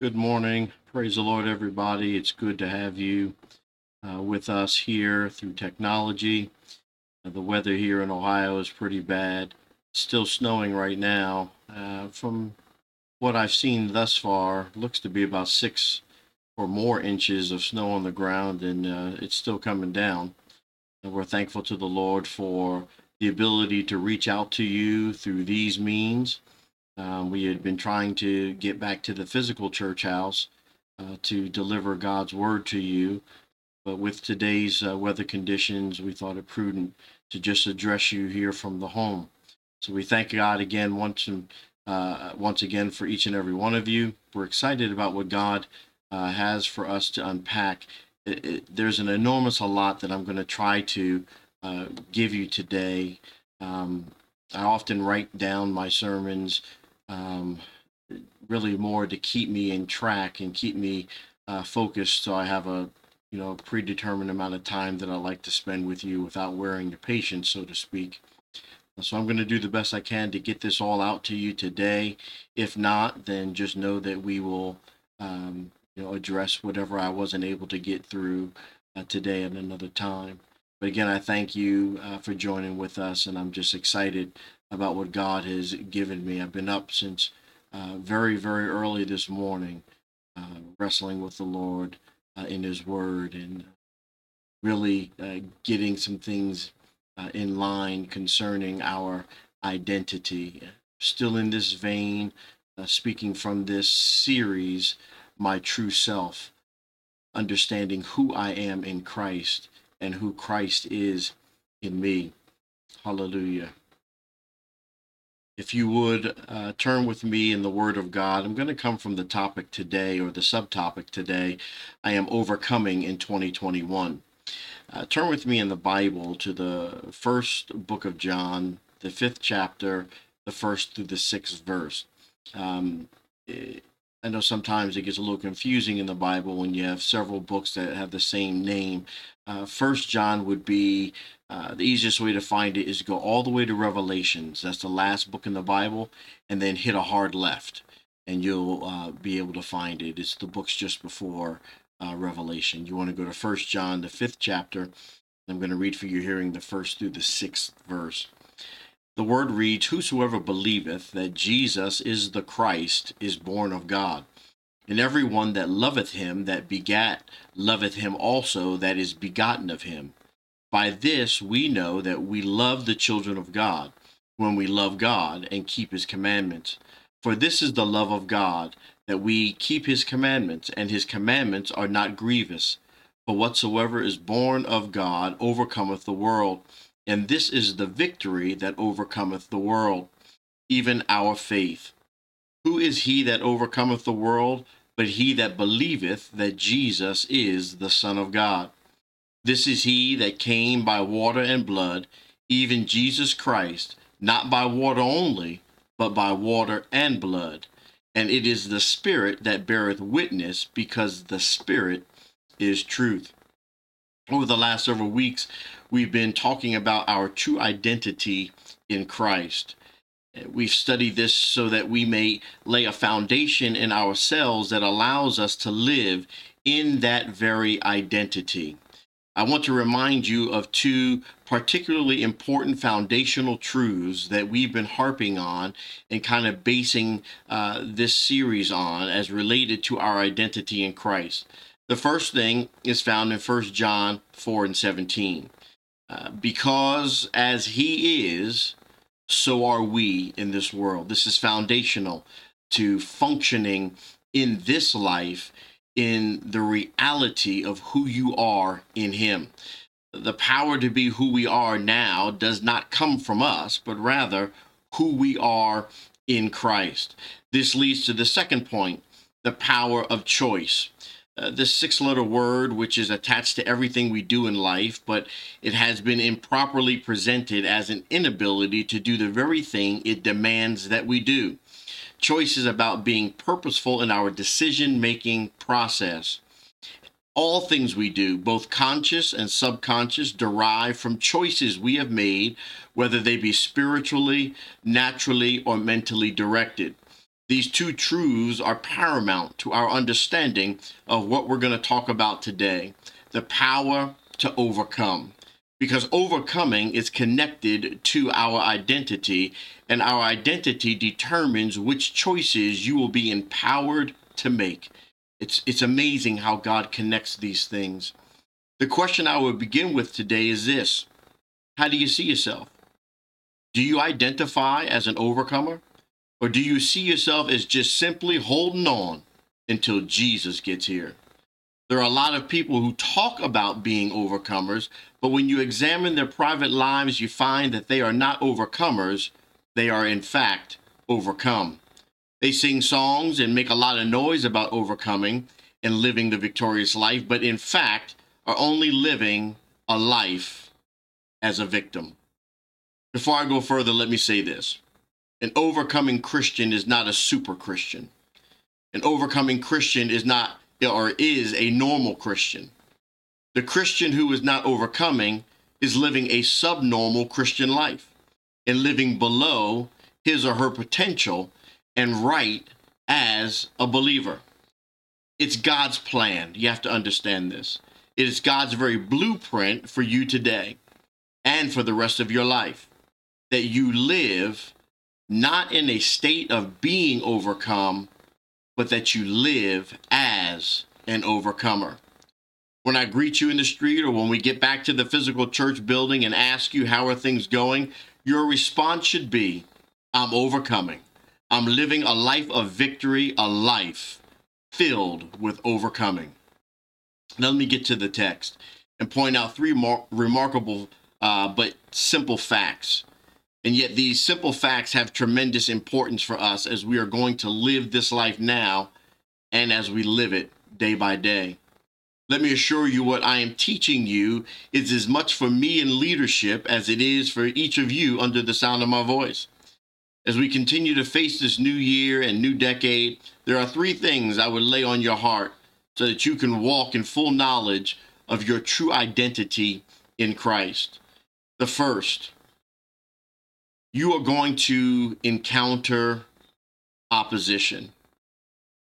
Good morning. Praise the Lord, everybody. It's good to have you uh, with us here through technology. Uh, the weather here in Ohio is pretty bad. It's still snowing right now. Uh, from what I've seen thus far, looks to be about six or more inches of snow on the ground, and uh, it's still coming down. And we're thankful to the Lord for the ability to reach out to you through these means um, we had been trying to get back to the physical church house uh, to deliver God's word to you. But with today's uh, weather conditions, we thought it prudent to just address you here from the home. So we thank God again once and uh, once again for each and every one of you. We're excited about what God uh, has for us to unpack. It, it, there's an enormous a lot that I'm going to try to uh, give you today. Um, I often write down my sermons um, really more to keep me in track and keep me uh, focused. So I have a you know predetermined amount of time that I like to spend with you without wearing your patience, so to speak. So I'm going to do the best I can to get this all out to you today. If not, then just know that we will um, you know address whatever I wasn't able to get through uh, today at another time. But again, I thank you uh, for joining with us, and I'm just excited about what God has given me. I've been up since uh, very, very early this morning, uh, wrestling with the Lord uh, in His Word and really uh, getting some things uh, in line concerning our identity. Still in this vein, uh, speaking from this series, My True Self, understanding who I am in Christ and who Christ is in me. Hallelujah if you would uh, turn with me in the Word of God, I'm going to come from the topic today or the subtopic today. I am overcoming in 2021. Uh, turn with me in the Bible to the first book of John, the fifth chapter, the first through the sixth verse. Um, eh, I know sometimes it gets a little confusing in the Bible when you have several books that have the same name. Uh, first John would be uh, the easiest way to find it is to go all the way to Revelations. That's the last book in the Bible, and then hit a hard left, and you'll uh, be able to find it. It's the books just before uh, Revelation. You want to go to First John, the fifth chapter. I'm going to read for you hearing the first through the sixth verse. The word reads, Whosoever believeth that Jesus is the Christ is born of God. And every one that loveth him that begat loveth him also that is begotten of him. By this we know that we love the children of God, when we love God and keep his commandments. For this is the love of God, that we keep his commandments, and his commandments are not grievous. But whatsoever is born of God overcometh the world, and this is the victory that overcometh the world, even our faith. Who is he that overcometh the world, but he that believeth that Jesus is the Son of God? This is he that came by water and blood, even Jesus Christ, not by water only, but by water and blood. And it is the Spirit that beareth witness, because the Spirit is truth. Over the last several weeks, we've been talking about our true identity in Christ. We've studied this so that we may lay a foundation in ourselves that allows us to live in that very identity. I want to remind you of two particularly important foundational truths that we've been harping on and kind of basing uh, this series on as related to our identity in Christ. The first thing is found in 1 John 4 and 17. Because as he is, so are we in this world. This is foundational to functioning in this life in the reality of who you are in Him. The power to be who we are now does not come from us, but rather who we are in Christ. This leads to the second point the power of choice. Uh, this six letter word, which is attached to everything we do in life, but it has been improperly presented as an inability to do the very thing it demands that we do. Choice is about being purposeful in our decision making process. All things we do, both conscious and subconscious, derive from choices we have made, whether they be spiritually, naturally, or mentally directed. These two truths are paramount to our understanding of what we're going to talk about today the power to overcome. Because overcoming is connected to our identity, and our identity determines which choices you will be empowered to make. It's, it's amazing how God connects these things. The question I would begin with today is this How do you see yourself? Do you identify as an overcomer? Or do you see yourself as just simply holding on until Jesus gets here? There are a lot of people who talk about being overcomers, but when you examine their private lives, you find that they are not overcomers. They are, in fact, overcome. They sing songs and make a lot of noise about overcoming and living the victorious life, but in fact, are only living a life as a victim. Before I go further, let me say this an overcoming Christian is not a super Christian. An overcoming Christian is not or is a normal Christian. The Christian who is not overcoming is living a subnormal Christian life and living below his or her potential and right as a believer. It's God's plan. You have to understand this. It is God's very blueprint for you today and for the rest of your life that you live not in a state of being overcome, but that you live as an overcomer. When I greet you in the street or when we get back to the physical church building and ask you, How are things going? your response should be, I'm overcoming. I'm living a life of victory, a life filled with overcoming. Now, let me get to the text and point out three remarkable uh, but simple facts and yet, these simple facts have tremendous importance for us as we are going to live this life now and as we live it day by day. Let me assure you what I am teaching you is as much for me in leadership as it is for each of you under the sound of my voice. As we continue to face this new year and new decade, there are three things I would lay on your heart so that you can walk in full knowledge of your true identity in Christ. The first, you are going to encounter opposition.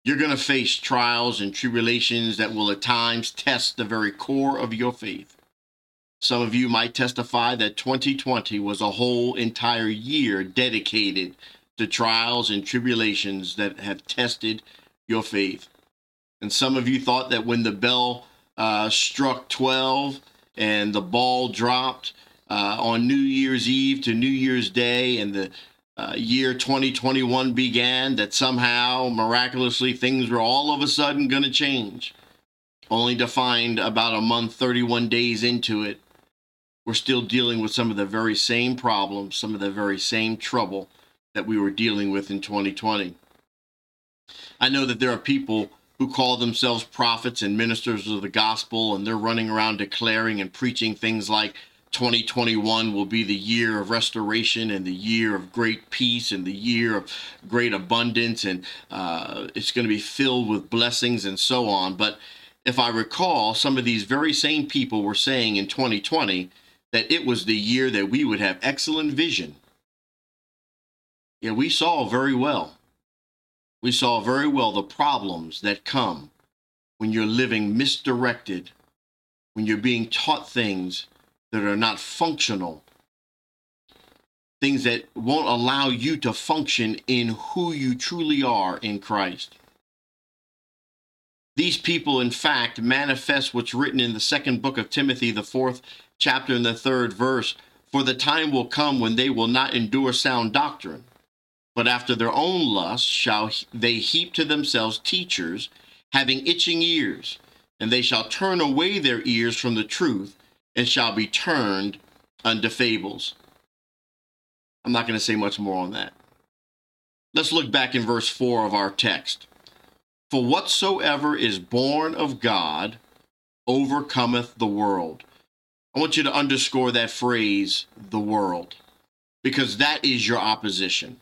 You're going to face trials and tribulations that will at times test the very core of your faith. Some of you might testify that 2020 was a whole entire year dedicated to trials and tribulations that have tested your faith. And some of you thought that when the bell uh, struck 12 and the ball dropped, uh, on New Year's Eve to New Year's Day and the uh, year 2021 began, that somehow miraculously things were all of a sudden going to change, only to find about a month, 31 days into it, we're still dealing with some of the very same problems, some of the very same trouble that we were dealing with in 2020. I know that there are people who call themselves prophets and ministers of the gospel, and they're running around declaring and preaching things like 2021 will be the year of restoration and the year of great peace and the year of great abundance, and uh, it's going to be filled with blessings and so on. But if I recall, some of these very same people were saying in 2020 that it was the year that we would have excellent vision. Yeah, we saw very well. We saw very well the problems that come when you're living misdirected, when you're being taught things that are not functional, things that won't allow you to function in who you truly are in Christ. These people, in fact, manifest what's written in the second book of Timothy, the fourth chapter and the third verse. For the time will come when they will not endure sound doctrine, but after their own lust shall they heap to themselves teachers having itching ears, and they shall turn away their ears from the truth and shall be turned unto fables. I'm not going to say much more on that. Let's look back in verse 4 of our text. For whatsoever is born of God overcometh the world. I want you to underscore that phrase, the world, because that is your opposition.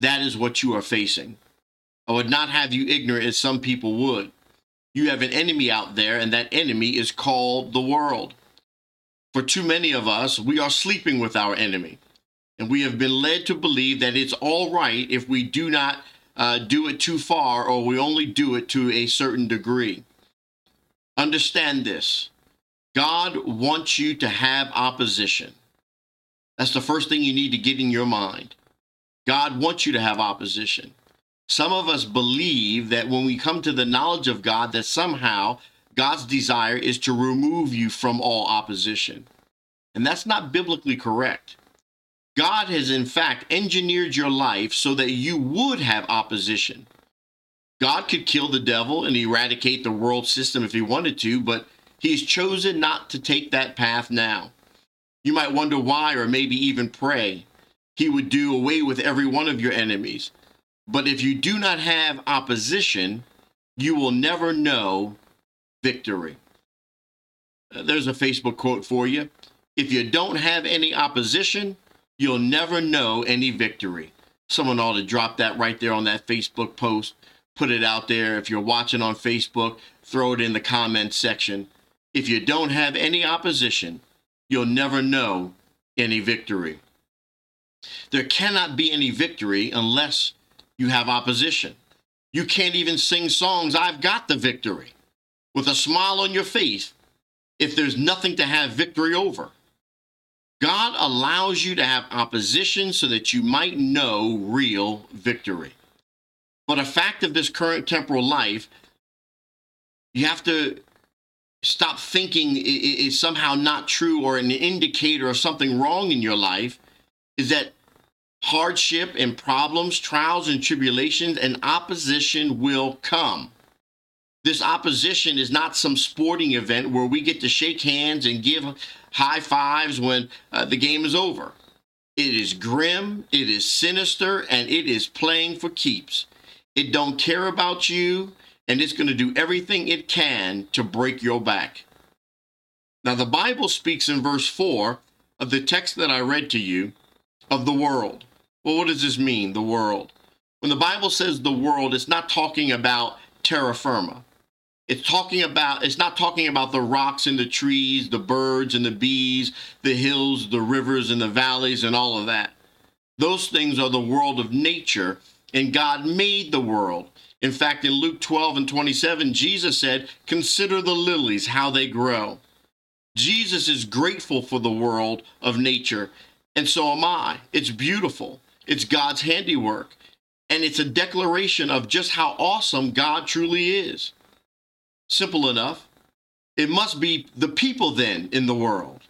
That is what you are facing. I would not have you ignorant as some people would. You have an enemy out there, and that enemy is called the world. For too many of us, we are sleeping with our enemy. And we have been led to believe that it's all right if we do not uh, do it too far or we only do it to a certain degree. Understand this God wants you to have opposition. That's the first thing you need to get in your mind. God wants you to have opposition. Some of us believe that when we come to the knowledge of God, that somehow God's desire is to remove you from all opposition. And that's not biblically correct. God has, in fact, engineered your life so that you would have opposition. God could kill the devil and eradicate the world system if he wanted to, but he's chosen not to take that path now. You might wonder why, or maybe even pray. He would do away with every one of your enemies. But if you do not have opposition, you will never know victory. Uh, there's a Facebook quote for you. If you don't have any opposition, you'll never know any victory. Someone ought to drop that right there on that Facebook post. Put it out there. If you're watching on Facebook, throw it in the comment section. If you don't have any opposition, you'll never know any victory. There cannot be any victory unless you have opposition. You can't even sing songs, I've got the victory, with a smile on your face if there's nothing to have victory over. God allows you to have opposition so that you might know real victory. But a fact of this current temporal life, you have to stop thinking is somehow not true or an indicator of something wrong in your life is that hardship and problems, trials and tribulations, and opposition will come. This opposition is not some sporting event where we get to shake hands and give high fives when uh, the game is over. It is grim, it is sinister, and it is playing for keeps. It don't care about you, and it's going to do everything it can to break your back. Now, the Bible speaks in verse 4 of the text that I read to you of the world. Well, what does this mean, the world? When the Bible says the world, it's not talking about terra firma. It's talking about, it's not talking about the rocks and the trees, the birds and the bees, the hills, the rivers and the valleys, and all of that. Those things are the world of nature, and God made the world. In fact, in Luke 12 and 27, Jesus said, Consider the lilies, how they grow. Jesus is grateful for the world of nature, and so am I. It's beautiful, it's God's handiwork, and it's a declaration of just how awesome God truly is. Simple enough. It must be the people then in the world.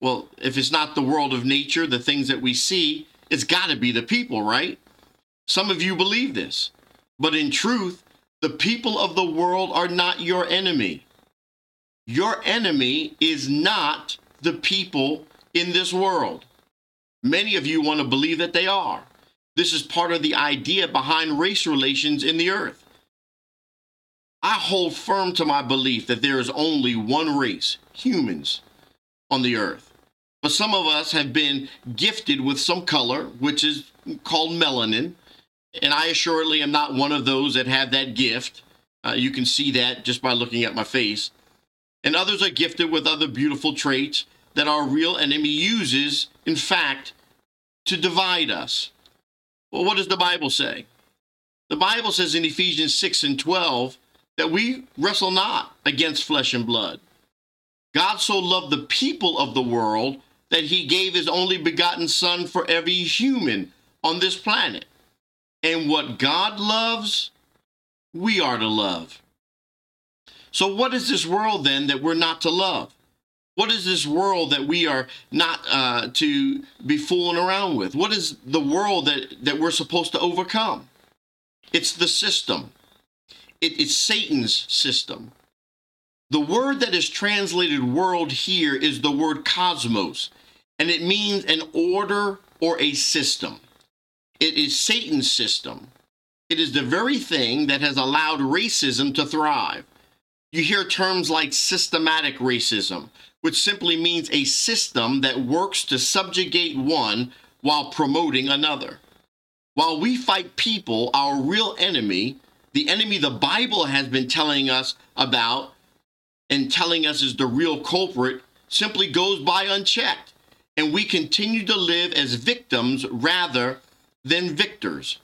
Well, if it's not the world of nature, the things that we see, it's got to be the people, right? Some of you believe this. But in truth, the people of the world are not your enemy. Your enemy is not the people in this world. Many of you want to believe that they are. This is part of the idea behind race relations in the earth. I hold firm to my belief that there is only one race, humans, on the earth. But some of us have been gifted with some color, which is called melanin. And I assuredly am not one of those that have that gift. Uh, you can see that just by looking at my face. And others are gifted with other beautiful traits that our real enemy uses, in fact, to divide us. Well, what does the Bible say? The Bible says in Ephesians 6 and 12 that we wrestle not against flesh and blood. God so loved the people of the world that he gave his only begotten Son for every human on this planet. And what God loves, we are to love. So, what is this world then that we're not to love? What is this world that we are not uh, to be fooling around with? What is the world that, that we're supposed to overcome? It's the system it, it's Satan's system. The word that is translated world here is the word cosmos, and it means an order or a system. It is Satan's system. It is the very thing that has allowed racism to thrive. You hear terms like systematic racism, which simply means a system that works to subjugate one while promoting another. While we fight people, our real enemy the enemy the Bible has been telling us about and telling us is the real culprit simply goes by unchecked. And we continue to live as victims rather than victors.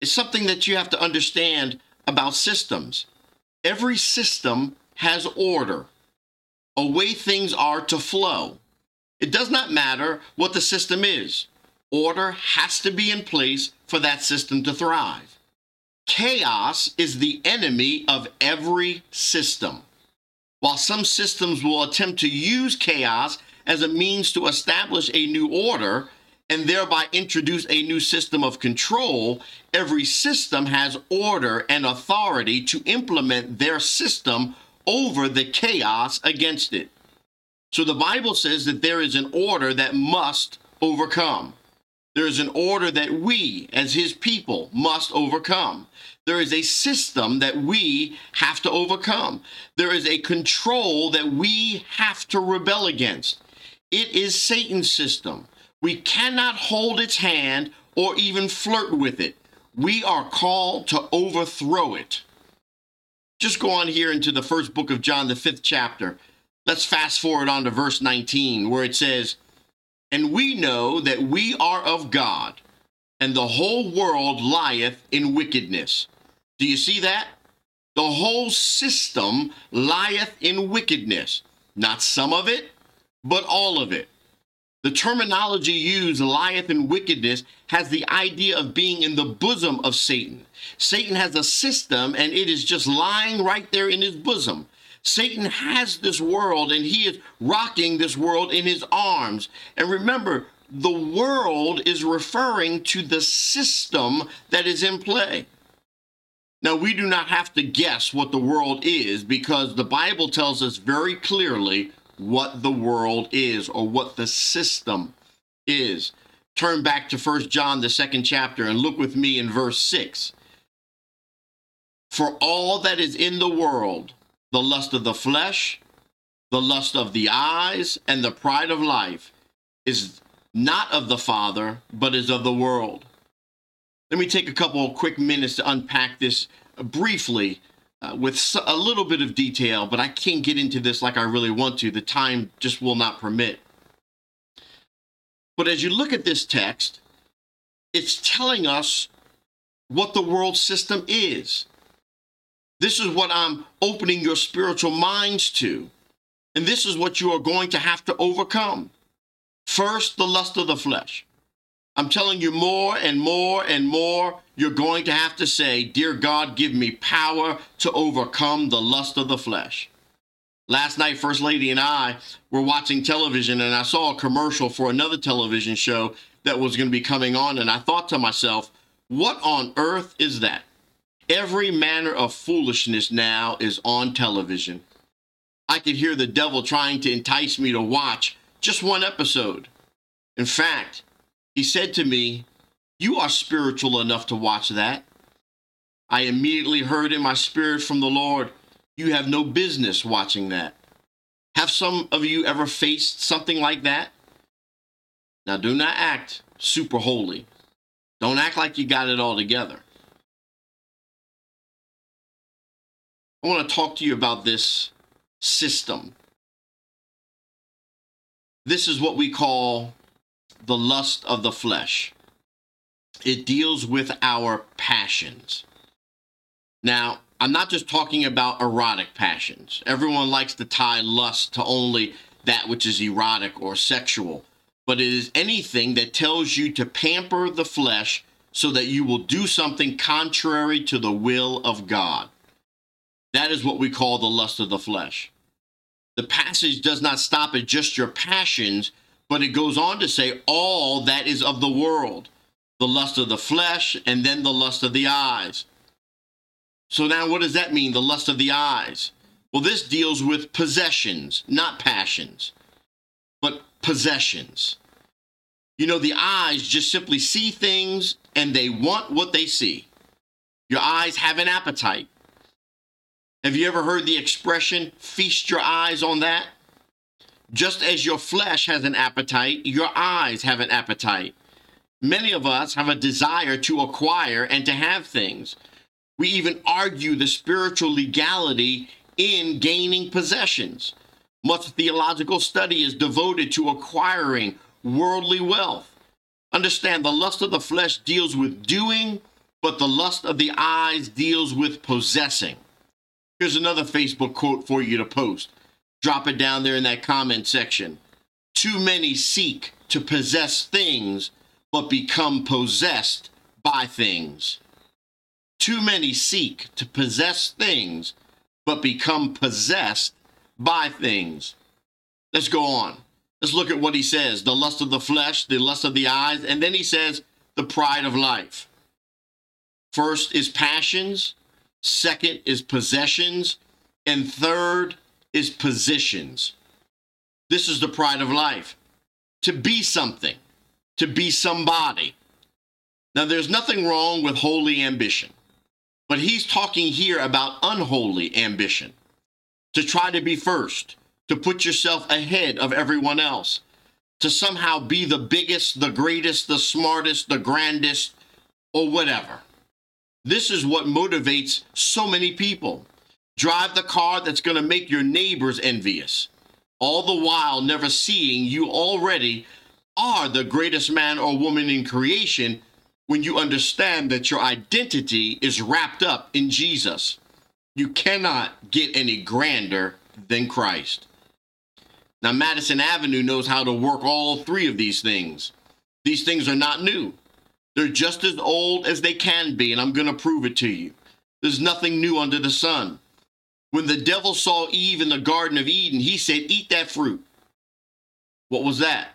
It's something that you have to understand about systems. Every system has order, a way things are to flow. It does not matter what the system is, order has to be in place for that system to thrive. Chaos is the enemy of every system. While some systems will attempt to use chaos as a means to establish a new order and thereby introduce a new system of control, every system has order and authority to implement their system over the chaos against it. So the Bible says that there is an order that must overcome. There is an order that we, as his people, must overcome. There is a system that we have to overcome. There is a control that we have to rebel against. It is Satan's system. We cannot hold its hand or even flirt with it. We are called to overthrow it. Just go on here into the first book of John, the fifth chapter. Let's fast forward on to verse 19, where it says, And we know that we are of God, and the whole world lieth in wickedness. Do you see that? The whole system lieth in wickedness. Not some of it, but all of it. The terminology used, lieth in wickedness, has the idea of being in the bosom of Satan. Satan has a system and it is just lying right there in his bosom. Satan has this world and he is rocking this world in his arms. And remember, the world is referring to the system that is in play. Now, we do not have to guess what the world is because the Bible tells us very clearly what the world is or what the system is. Turn back to First John, the second chapter, and look with me in verse 6. For all that is in the world, the lust of the flesh, the lust of the eyes, and the pride of life, is not of the Father, but is of the world. Let me take a couple of quick minutes to unpack this briefly uh, with a little bit of detail, but I can't get into this like I really want to. The time just will not permit. But as you look at this text, it's telling us what the world system is. This is what I'm opening your spiritual minds to. And this is what you are going to have to overcome. First, the lust of the flesh. I'm telling you more and more and more, you're going to have to say, Dear God, give me power to overcome the lust of the flesh. Last night, First Lady and I were watching television, and I saw a commercial for another television show that was going to be coming on. And I thought to myself, what on earth is that? Every manner of foolishness now is on television. I could hear the devil trying to entice me to watch just one episode. In fact, he said to me, You are spiritual enough to watch that. I immediately heard in my spirit from the Lord, You have no business watching that. Have some of you ever faced something like that? Now, do not act super holy. Don't act like you got it all together. I want to talk to you about this system. This is what we call the lust of the flesh. It deals with our passions. Now, I'm not just talking about erotic passions. Everyone likes to tie lust to only that which is erotic or sexual, but it is anything that tells you to pamper the flesh so that you will do something contrary to the will of God. That is what we call the lust of the flesh. The passage does not stop at just your passions, but it goes on to say, all that is of the world, the lust of the flesh, and then the lust of the eyes. So now, what does that mean, the lust of the eyes? Well, this deals with possessions, not passions, but possessions. You know, the eyes just simply see things and they want what they see. Your eyes have an appetite. Have you ever heard the expression, feast your eyes on that? Just as your flesh has an appetite, your eyes have an appetite. Many of us have a desire to acquire and to have things. We even argue the spiritual legality in gaining possessions. Much theological study is devoted to acquiring worldly wealth. Understand the lust of the flesh deals with doing but the lust of the eyes deals with possessing. Here's another Facebook quote for you to post. Drop it down there in that comment section. Too many seek to possess things, but become possessed by things. Too many seek to possess things, but become possessed by things. Let's go on. Let's look at what he says the lust of the flesh, the lust of the eyes, and then he says the pride of life. First is passions, second is possessions, and third is positions. This is the pride of life to be something, to be somebody. Now, there's nothing wrong with holy ambition, but he's talking here about unholy ambition to try to be first, to put yourself ahead of everyone else, to somehow be the biggest, the greatest, the smartest, the grandest, or whatever. This is what motivates so many people. Drive the car that's going to make your neighbors envious, all the while never seeing you already are the greatest man or woman in creation when you understand that your identity is wrapped up in Jesus. You cannot get any grander than Christ. Now, Madison Avenue knows how to work all three of these things. These things are not new, they're just as old as they can be, and I'm going to prove it to you. There's nothing new under the sun. When the devil saw Eve in the Garden of Eden, he said, Eat that fruit. What was that?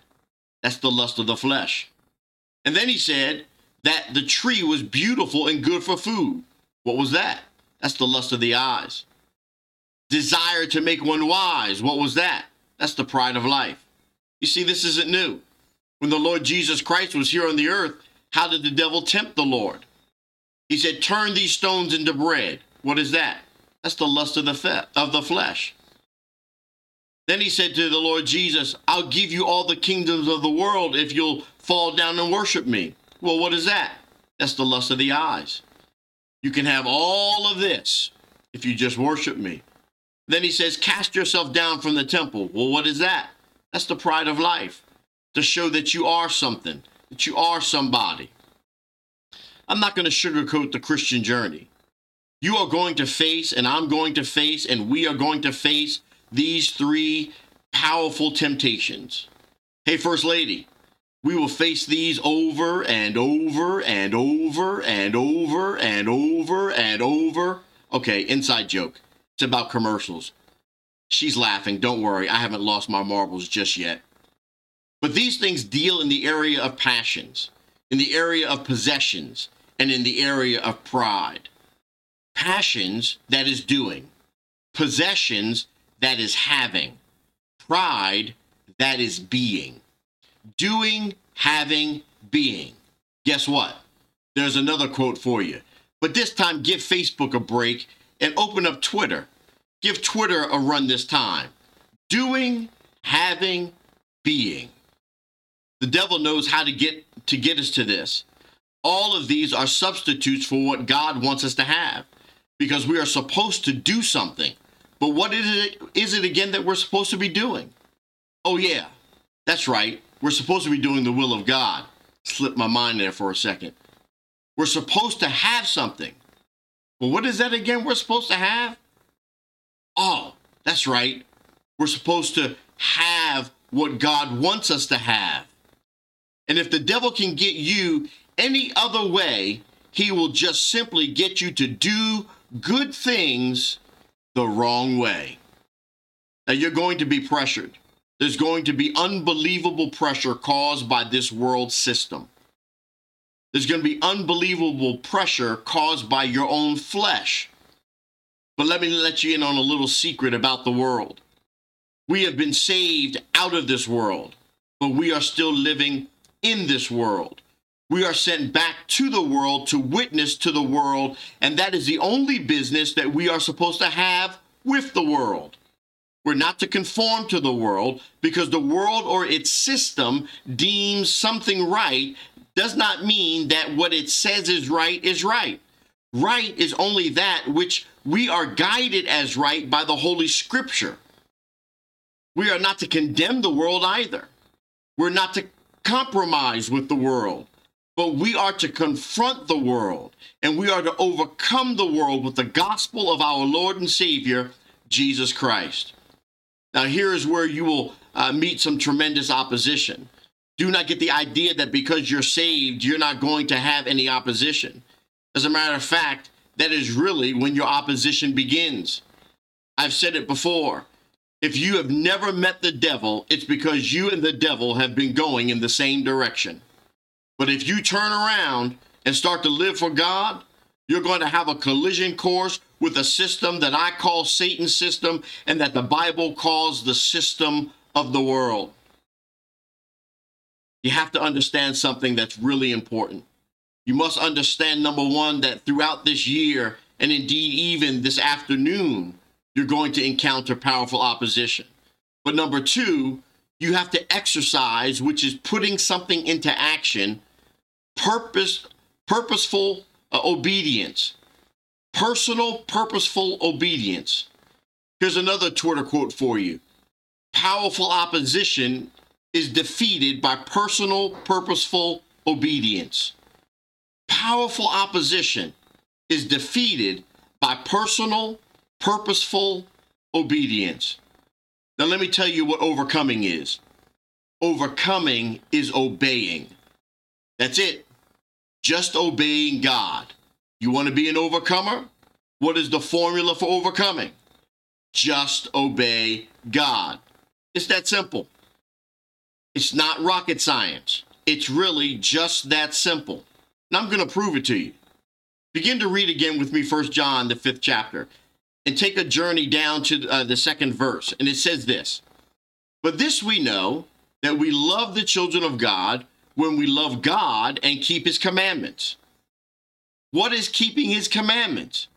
That's the lust of the flesh. And then he said that the tree was beautiful and good for food. What was that? That's the lust of the eyes. Desire to make one wise. What was that? That's the pride of life. You see, this isn't new. When the Lord Jesus Christ was here on the earth, how did the devil tempt the Lord? He said, Turn these stones into bread. What is that? That's the lust of the, fe- of the flesh. Then he said to the Lord Jesus, I'll give you all the kingdoms of the world if you'll fall down and worship me. Well, what is that? That's the lust of the eyes. You can have all of this if you just worship me. Then he says, Cast yourself down from the temple. Well, what is that? That's the pride of life to show that you are something, that you are somebody. I'm not going to sugarcoat the Christian journey. You are going to face, and I'm going to face, and we are going to face these three powerful temptations. Hey, First Lady, we will face these over and over and over and over and over and over. Okay, inside joke. It's about commercials. She's laughing. Don't worry, I haven't lost my marbles just yet. But these things deal in the area of passions, in the area of possessions, and in the area of pride. Passions, that is doing. Possessions, that is having. Pride, that is being. Doing, having, being. Guess what? There's another quote for you. But this time, give Facebook a break and open up Twitter. Give Twitter a run this time. Doing, having, being. The devil knows how to get to get us to this. All of these are substitutes for what God wants us to have because we are supposed to do something. But what is it is it again that we're supposed to be doing? Oh yeah. That's right. We're supposed to be doing the will of God. Slipped my mind there for a second. We're supposed to have something. But what is that again we're supposed to have? Oh, that's right. We're supposed to have what God wants us to have. And if the devil can get you any other way, he will just simply get you to do good things the wrong way. Now, you're going to be pressured. There's going to be unbelievable pressure caused by this world system. There's going to be unbelievable pressure caused by your own flesh. But let me let you in on a little secret about the world. We have been saved out of this world, but we are still living in this world. We are sent back to the world to witness to the world, and that is the only business that we are supposed to have with the world. We're not to conform to the world because the world or its system deems something right does not mean that what it says is right is right. Right is only that which we are guided as right by the Holy Scripture. We are not to condemn the world either. We're not to compromise with the world. But we are to confront the world and we are to overcome the world with the gospel of our Lord and Savior, Jesus Christ. Now, here is where you will uh, meet some tremendous opposition. Do not get the idea that because you're saved, you're not going to have any opposition. As a matter of fact, that is really when your opposition begins. I've said it before. If you have never met the devil, it's because you and the devil have been going in the same direction. But if you turn around and start to live for God, you're going to have a collision course with a system that I call Satan's system and that the Bible calls the system of the world. You have to understand something that's really important. You must understand, number one, that throughout this year, and indeed even this afternoon, you're going to encounter powerful opposition. But number two, you have to exercise, which is putting something into action, purpose, purposeful uh, obedience, personal, purposeful obedience. Here's another Twitter quote for you Powerful opposition is defeated by personal, purposeful obedience. Powerful opposition is defeated by personal, purposeful obedience. Now, let me tell you what overcoming is overcoming is obeying. That's it. Just obeying God. You want to be an overcomer? What is the formula for overcoming? Just obey God. It's that simple. It's not rocket science. It's really just that simple. And I'm going to prove it to you. Begin to read again with me, First John, the fifth chapter, and take a journey down to uh, the second verse. And it says this But this we know that we love the children of God when we love God and keep his commandments. What is keeping his commandments?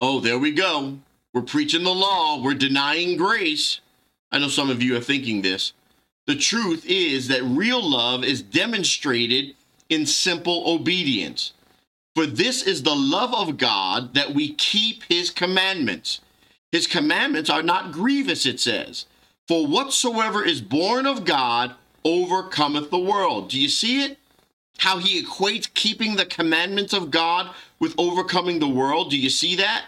Oh, there we go. We're preaching the law, we're denying grace. I know some of you are thinking this. The truth is that real love is demonstrated in simple obedience. For this is the love of God that we keep his commandments. His commandments are not grievous, it says. For whatsoever is born of God overcometh the world. Do you see it? How he equates keeping the commandments of God with overcoming the world. Do you see that?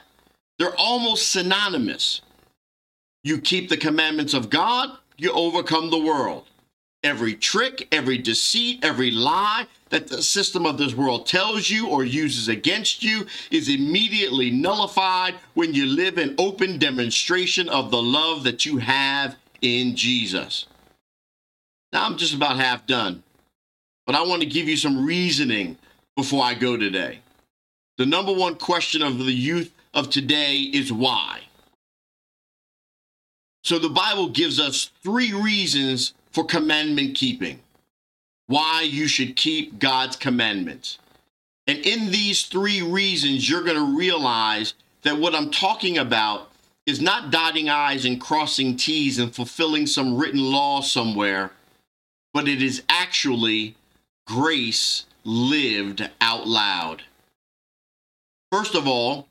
They're almost synonymous. You keep the commandments of God, you overcome the world. Every trick, every deceit, every lie that the system of this world tells you or uses against you is immediately nullified when you live in open demonstration of the love that you have in Jesus. Now I'm just about half done, but I want to give you some reasoning before I go today. The number one question of the youth of today is why. So the Bible gives us three reasons for commandment keeping, why you should keep God's commandments. And in these three reasons, you're going to realize that what I'm talking about is not dotting I's and crossing T's and fulfilling some written law somewhere, but it is actually grace lived out loud. First of all,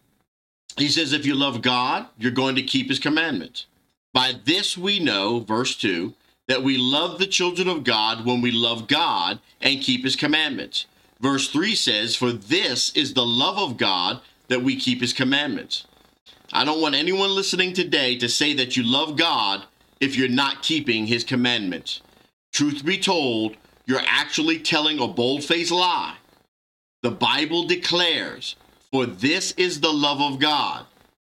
he says, if you love God, you're going to keep his commandments. By this we know, verse 2, that we love the children of God when we love God and keep his commandments. Verse 3 says, For this is the love of God that we keep his commandments. I don't want anyone listening today to say that you love God if you're not keeping his commandments. Truth be told, you're actually telling a bold faced lie. The Bible declares, For this is the love of God,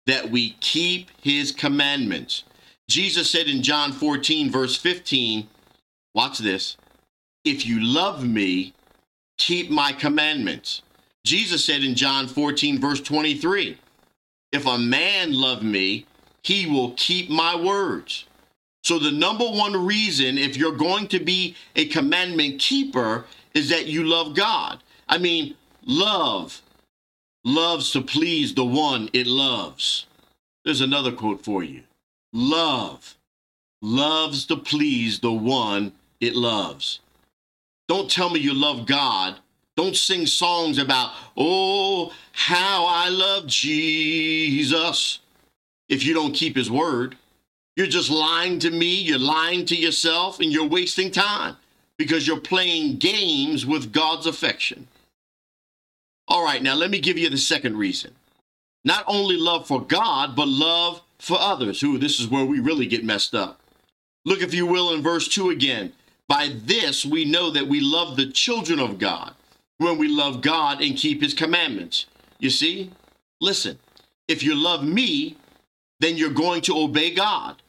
that we keep his commandments. Jesus said in John 14, verse 15, watch this, if you love me, keep my commandments. Jesus said in John 14, verse 23, if a man love me, he will keep my words. So, the number one reason, if you're going to be a commandment keeper, is that you love God. I mean, love loves to please the one it loves. There's another quote for you love loves to please the one it loves. Don't tell me you love God. Don't sing songs about, oh, how I love Jesus if you don't keep his word. You're just lying to me, you're lying to yourself, and you're wasting time. because you're playing games with God's affection. All right, now let me give you the second reason. Not only love for God, but love for others. Who this is where we really get messed up. Look, if you will, in verse 2 again. By this we know that we love the children of God when we love God and keep his commandments. You see? Listen, if you love me, then you're going to obey God.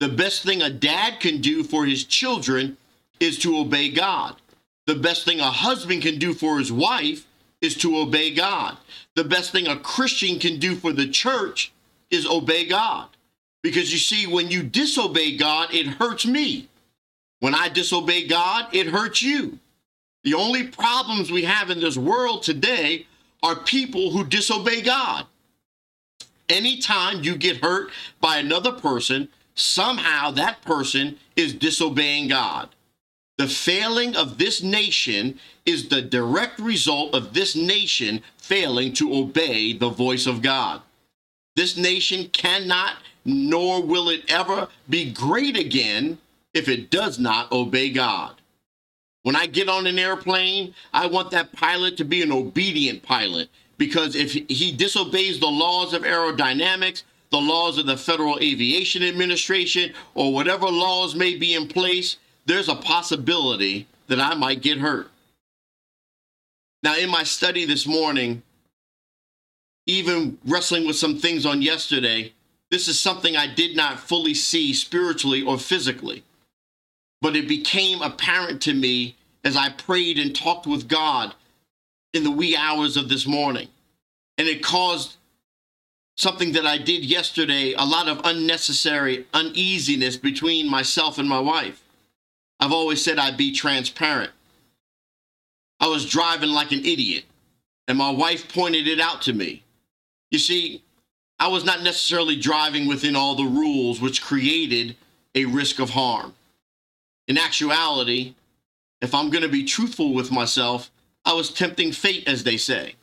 The best thing a dad can do for his children is to obey God. The best thing a husband can do for his wife is to obey God. The best thing a Christian can do for the church is obey God. Because you see, when you disobey God, it hurts me. When I disobey God, it hurts you. The only problems we have in this world today are people who disobey God. Anytime you get hurt by another person, somehow that person is disobeying God. The failing of this nation is the direct result of this nation failing to obey the voice of God. This nation cannot, nor will it ever be great again if it does not obey God. When I get on an airplane, I want that pilot to be an obedient pilot because if he disobeys the laws of aerodynamics, the laws of the Federal Aviation Administration, or whatever laws may be in place, there's a possibility that I might get hurt. Now, in my study this morning, even wrestling with some things on yesterday, this is something I did not fully see spiritually or physically. But it became apparent to me as I prayed and talked with God in the wee hours of this morning. And it caused something that I did yesterday a lot of unnecessary uneasiness between myself and my wife. I've always said I'd be transparent. I was driving like an idiot, and my wife pointed it out to me. You see, I was not necessarily driving within all the rules, which created a risk of harm. In actuality, if I'm going to be truthful with myself, I was tempting fate, as they say.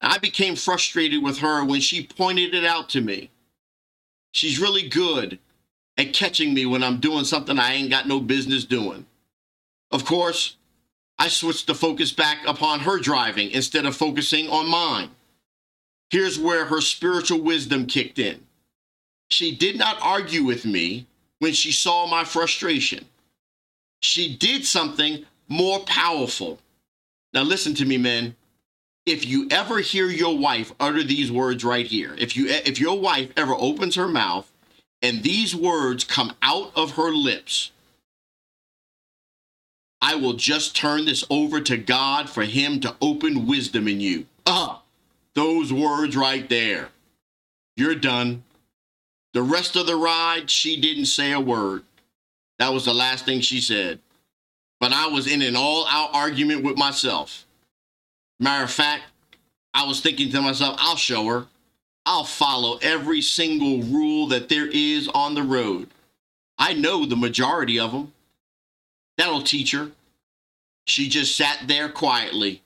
I became frustrated with her when she pointed it out to me. She's really good at catching me when I'm doing something I ain't got no business doing. Of course, I switched the focus back upon her driving instead of focusing on mine. Here's where her spiritual wisdom kicked in. She did not argue with me when she saw my frustration. She did something more powerful. Now, listen to me, men. If you ever hear your wife utter these words right here, if you if your wife ever opens her mouth and these words come out of her lips, I will just turn this over to God for him to open wisdom in you. Ah, those words right there. You're done. The rest of the ride, she didn't say a word. That was the last thing she said. But I was in an all out argument with myself. Matter of fact, I was thinking to myself, I'll show her. I'll follow every single rule that there is on the road. I know the majority of them. That'll teach her. She just sat there quietly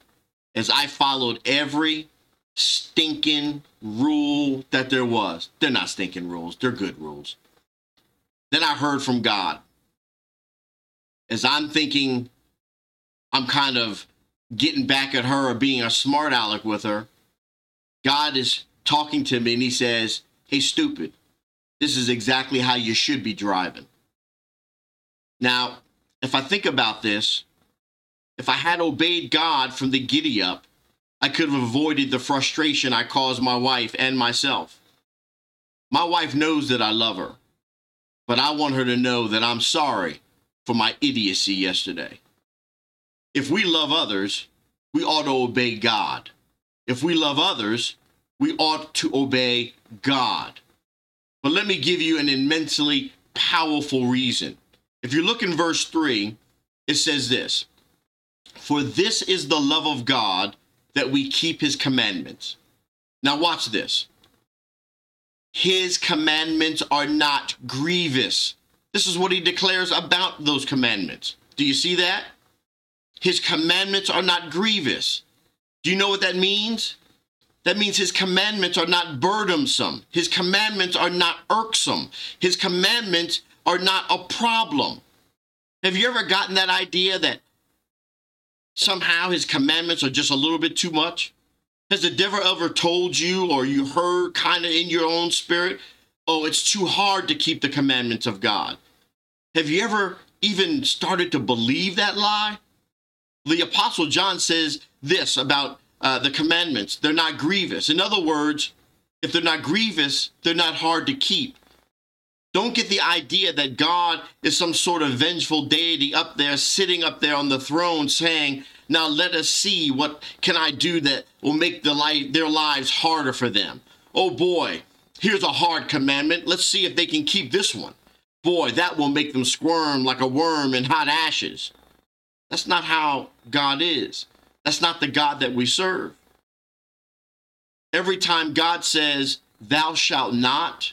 as I followed every stinking rule that there was. They're not stinking rules, they're good rules. Then I heard from God. As I'm thinking, I'm kind of getting back at her or being a smart aleck with her. God is talking to me and he says, Hey, stupid, this is exactly how you should be driving. Now, if I think about this, if I had obeyed God from the giddy up, I could have avoided the frustration I caused my wife and myself. My wife knows that I love her, but I want her to know that I'm sorry for my idiocy yesterday. If we love others, we ought to obey God. If we love others, we ought to obey God. But let me give you an immensely powerful reason. If you look in verse 3, it says this For this is the love of God that we keep his commandments. Now, watch this. His commandments are not grievous. This is what he declares about those commandments. Do you see that? His commandments are not grievous. Do you know what that means? That means his commandments are not burdensome. His commandments are not irksome. His commandments are not a problem. Have you ever gotten that idea that somehow his commandments are just a little bit too much? Has the devil ever told you or you heard kind of in your own spirit, oh, it's too hard to keep the commandments of God? Have you ever even started to believe that lie? The Apostle John says this about uh, the commandments they're not grievous. In other words, if they're not grievous, they're not hard to keep. Don't get the idea that God is some sort of vengeful deity up there, sitting up there on the throne saying, now let us see what can I do that will make the life, their lives harder for them. Oh boy, here's a hard commandment. Let's see if they can keep this one. Boy, that will make them squirm like a worm in hot ashes. That's not how God is. That's not the God that we serve. Every time God says, Thou shalt not,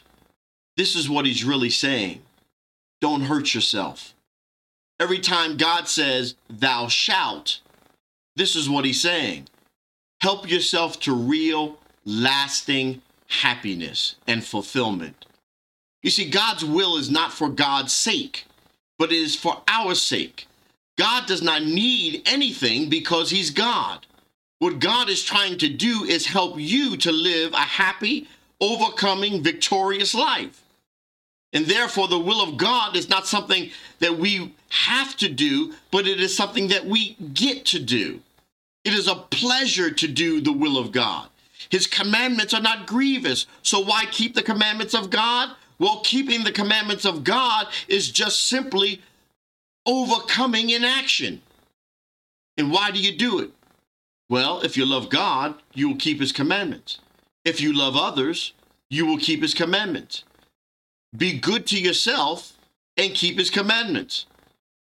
this is what he's really saying. Don't hurt yourself. Every time God says, Thou shalt, this is what he's saying. Help yourself to real, lasting happiness and fulfillment. You see, God's will is not for God's sake, but it is for our sake. God does not need anything because he's God. What God is trying to do is help you to live a happy, overcoming, victorious life. And therefore, the will of God is not something that we have to do, but it is something that we get to do. It is a pleasure to do the will of God. His commandments are not grievous. So why keep the commandments of God? Well, keeping the commandments of God is just simply overcoming in action. And why do you do it? Well, if you love God, you will keep his commandments. If you love others, you will keep his commandments. Be good to yourself and keep his commandments.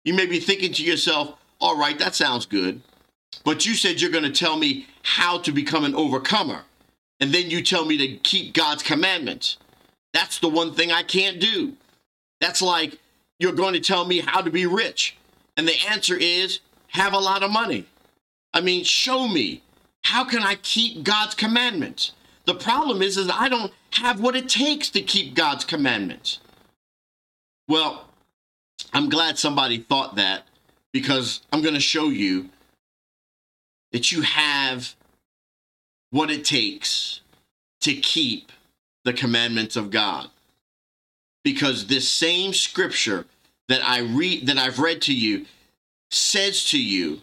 You may be thinking to yourself, all right, that sounds good. But you said you're going to tell me how to become an overcomer. And then you tell me to keep God's commandments. That's the one thing I can't do. That's like you're going to tell me how to be rich. And the answer is have a lot of money. I mean, show me. How can I keep God's commandments? The problem is, is I don't have what it takes to keep God's commandments. Well, I'm glad somebody thought that because I'm going to show you that you have what it takes to keep the commandments of God. Because this same scripture that I read that I've read to you says to you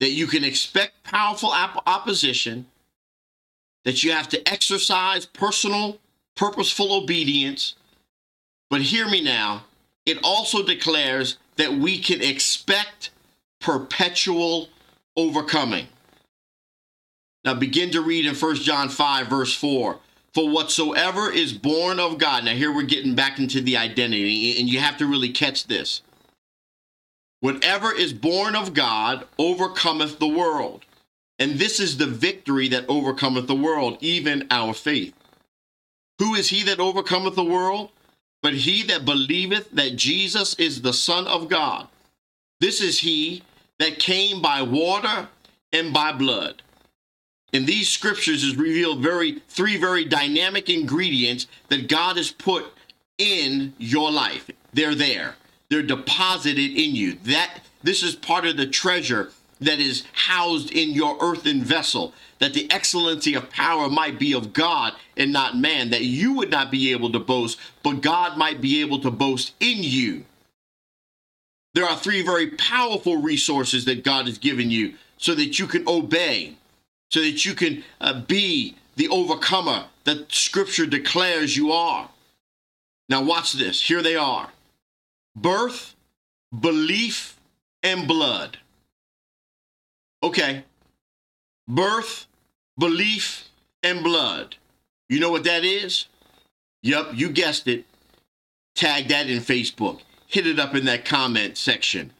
that you can expect powerful op- opposition, that you have to exercise personal, purposeful obedience. But hear me now, it also declares that we can expect perpetual overcoming. Now begin to read in 1 John 5, verse 4. For whatsoever is born of God. Now, here we're getting back into the identity, and you have to really catch this. Whatever is born of God overcometh the world. And this is the victory that overcometh the world, even our faith. Who is he that overcometh the world? But he that believeth that Jesus is the Son of God. This is he that came by water and by blood. In these scriptures is revealed very three very dynamic ingredients that God has put in your life. They're there. They're deposited in you. That this is part of the treasure that is housed in your earthen vessel, that the excellency of power might be of God and not man, that you would not be able to boast, but God might be able to boast in you. There are three very powerful resources that God has given you so that you can obey, so that you can uh, be the overcomer that Scripture declares you are. Now, watch this. Here they are birth, belief, and blood. Okay. Birth, belief, and blood. You know what that is? Yup, you guessed it. Tag that in Facebook hit it up in that comment section.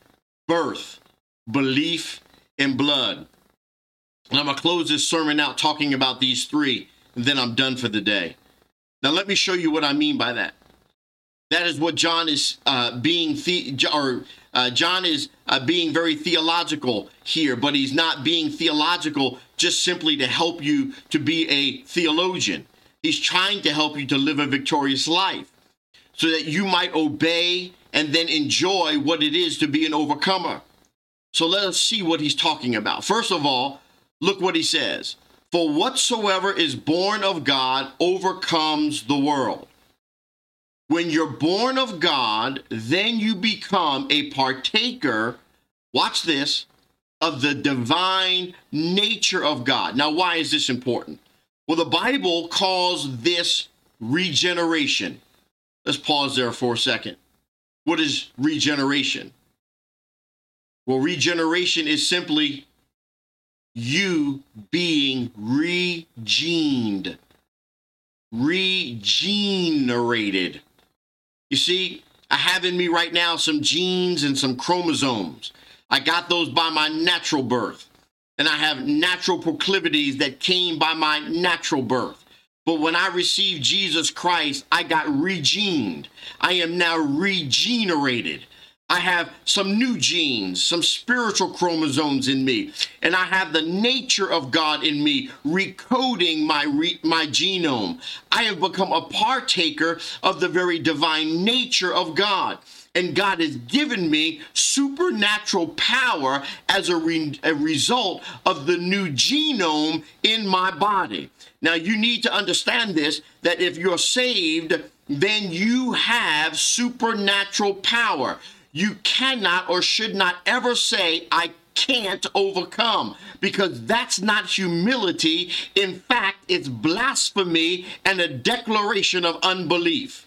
Birth, belief, and blood. And I'm going to close this sermon out talking about these three, and then I'm done for the day. Now, let me show you what I mean by that. That is what John is uh, being, the- or uh, John is uh, being very theological here, but he's not being theological just simply to help you to be a theologian. He's trying to help you to live a victorious life so that you might obey and then enjoy what it is to be an overcomer. So let us see what he's talking about. First of all, look what he says For whatsoever is born of God overcomes the world. When you're born of God, then you become a partaker, watch this, of the divine nature of God. Now, why is this important? Well, the Bible calls this regeneration. Let's pause there for a second. What is regeneration? Well, regeneration is simply you being regened, regenerated. You see, I have in me right now some genes and some chromosomes. I got those by my natural birth, and I have natural proclivities that came by my natural birth. But when I received Jesus Christ, I got regened. I am now regenerated. I have some new genes, some spiritual chromosomes in me, and I have the nature of God in me, recoding my re- my genome. I have become a partaker of the very divine nature of God. And God has given me supernatural power as a, re- a result of the new genome in my body. Now, you need to understand this that if you're saved, then you have supernatural power. You cannot or should not ever say, I can't overcome because that's not humility. In fact, it's blasphemy and a declaration of unbelief.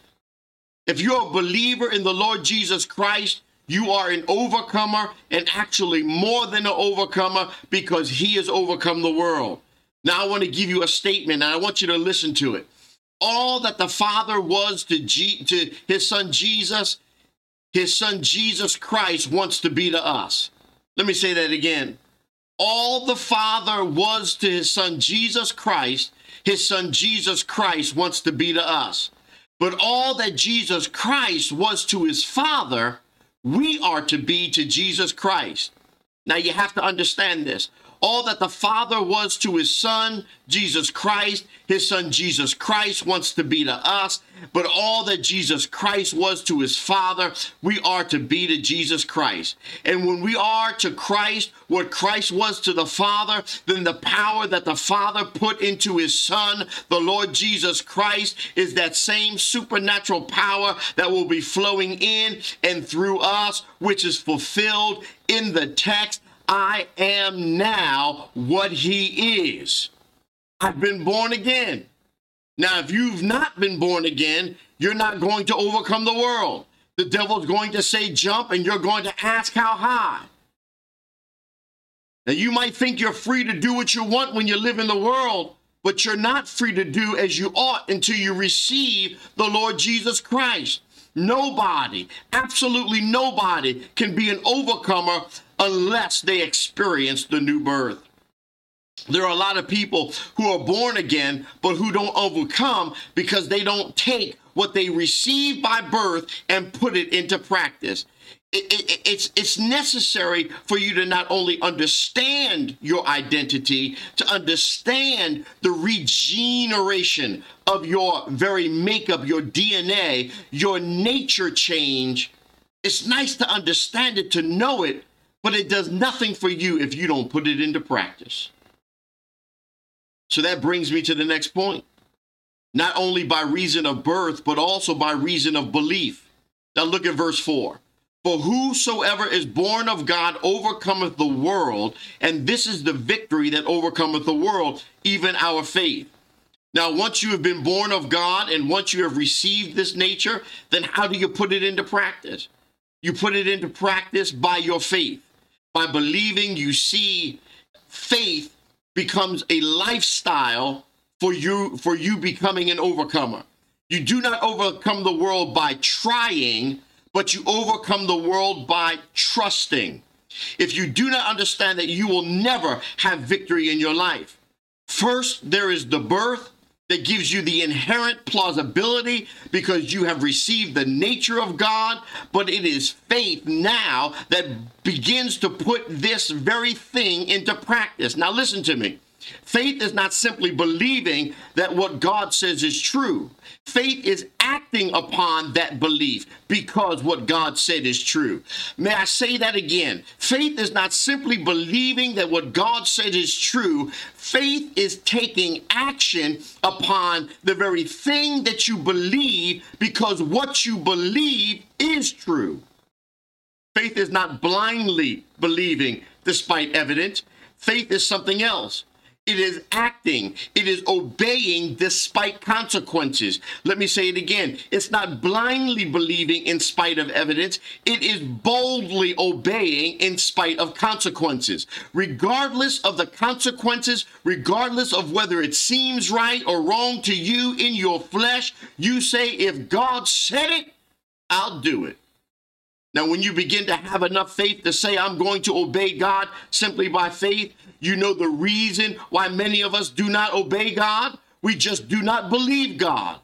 If you're a believer in the Lord Jesus Christ, you are an overcomer and actually more than an overcomer because he has overcome the world. Now, I want to give you a statement and I want you to listen to it. All that the Father was to, G- to his son Jesus, his son Jesus Christ wants to be to us. Let me say that again. All the Father was to his son Jesus Christ, his son Jesus Christ wants to be to us. But all that Jesus Christ was to his Father, we are to be to Jesus Christ. Now you have to understand this all that the Father was to his Son, Jesus Christ, his Son, Jesus Christ, wants to be to us. But all that Jesus Christ was to his Father, we are to be to Jesus Christ. And when we are to Christ, what Christ was to the Father, then the power that the Father put into his Son, the Lord Jesus Christ, is that same supernatural power that will be flowing in and through us, which is fulfilled in the text I am now what he is. I've been born again. Now, if you've not been born again, you're not going to overcome the world. The devil's going to say jump, and you're going to ask how high. Now, you might think you're free to do what you want when you live in the world, but you're not free to do as you ought until you receive the Lord Jesus Christ. Nobody, absolutely nobody, can be an overcomer unless they experience the new birth. There are a lot of people who are born again, but who don't overcome because they don't take what they receive by birth and put it into practice. It, it, it's it's necessary for you to not only understand your identity, to understand the regeneration of your very makeup, your DNA, your nature change. It's nice to understand it, to know it, but it does nothing for you if you don't put it into practice. So that brings me to the next point. Not only by reason of birth, but also by reason of belief. Now look at verse 4. For whosoever is born of God overcometh the world, and this is the victory that overcometh the world, even our faith. Now, once you have been born of God and once you have received this nature, then how do you put it into practice? You put it into practice by your faith by believing you see faith becomes a lifestyle for you for you becoming an overcomer. You do not overcome the world by trying, but you overcome the world by trusting. If you do not understand that you will never have victory in your life. First, there is the birth, that gives you the inherent plausibility because you have received the nature of God, but it is faith now that begins to put this very thing into practice. Now, listen to me. Faith is not simply believing that what God says is true. Faith is acting upon that belief because what God said is true. May I say that again? Faith is not simply believing that what God said is true. Faith is taking action upon the very thing that you believe because what you believe is true. Faith is not blindly believing despite evidence. Faith is something else. It is acting. It is obeying despite consequences. Let me say it again. It's not blindly believing in spite of evidence. It is boldly obeying in spite of consequences. Regardless of the consequences, regardless of whether it seems right or wrong to you in your flesh, you say, if God said it, I'll do it. Now, when you begin to have enough faith to say, I'm going to obey God simply by faith, you know the reason why many of us do not obey God? We just do not believe God.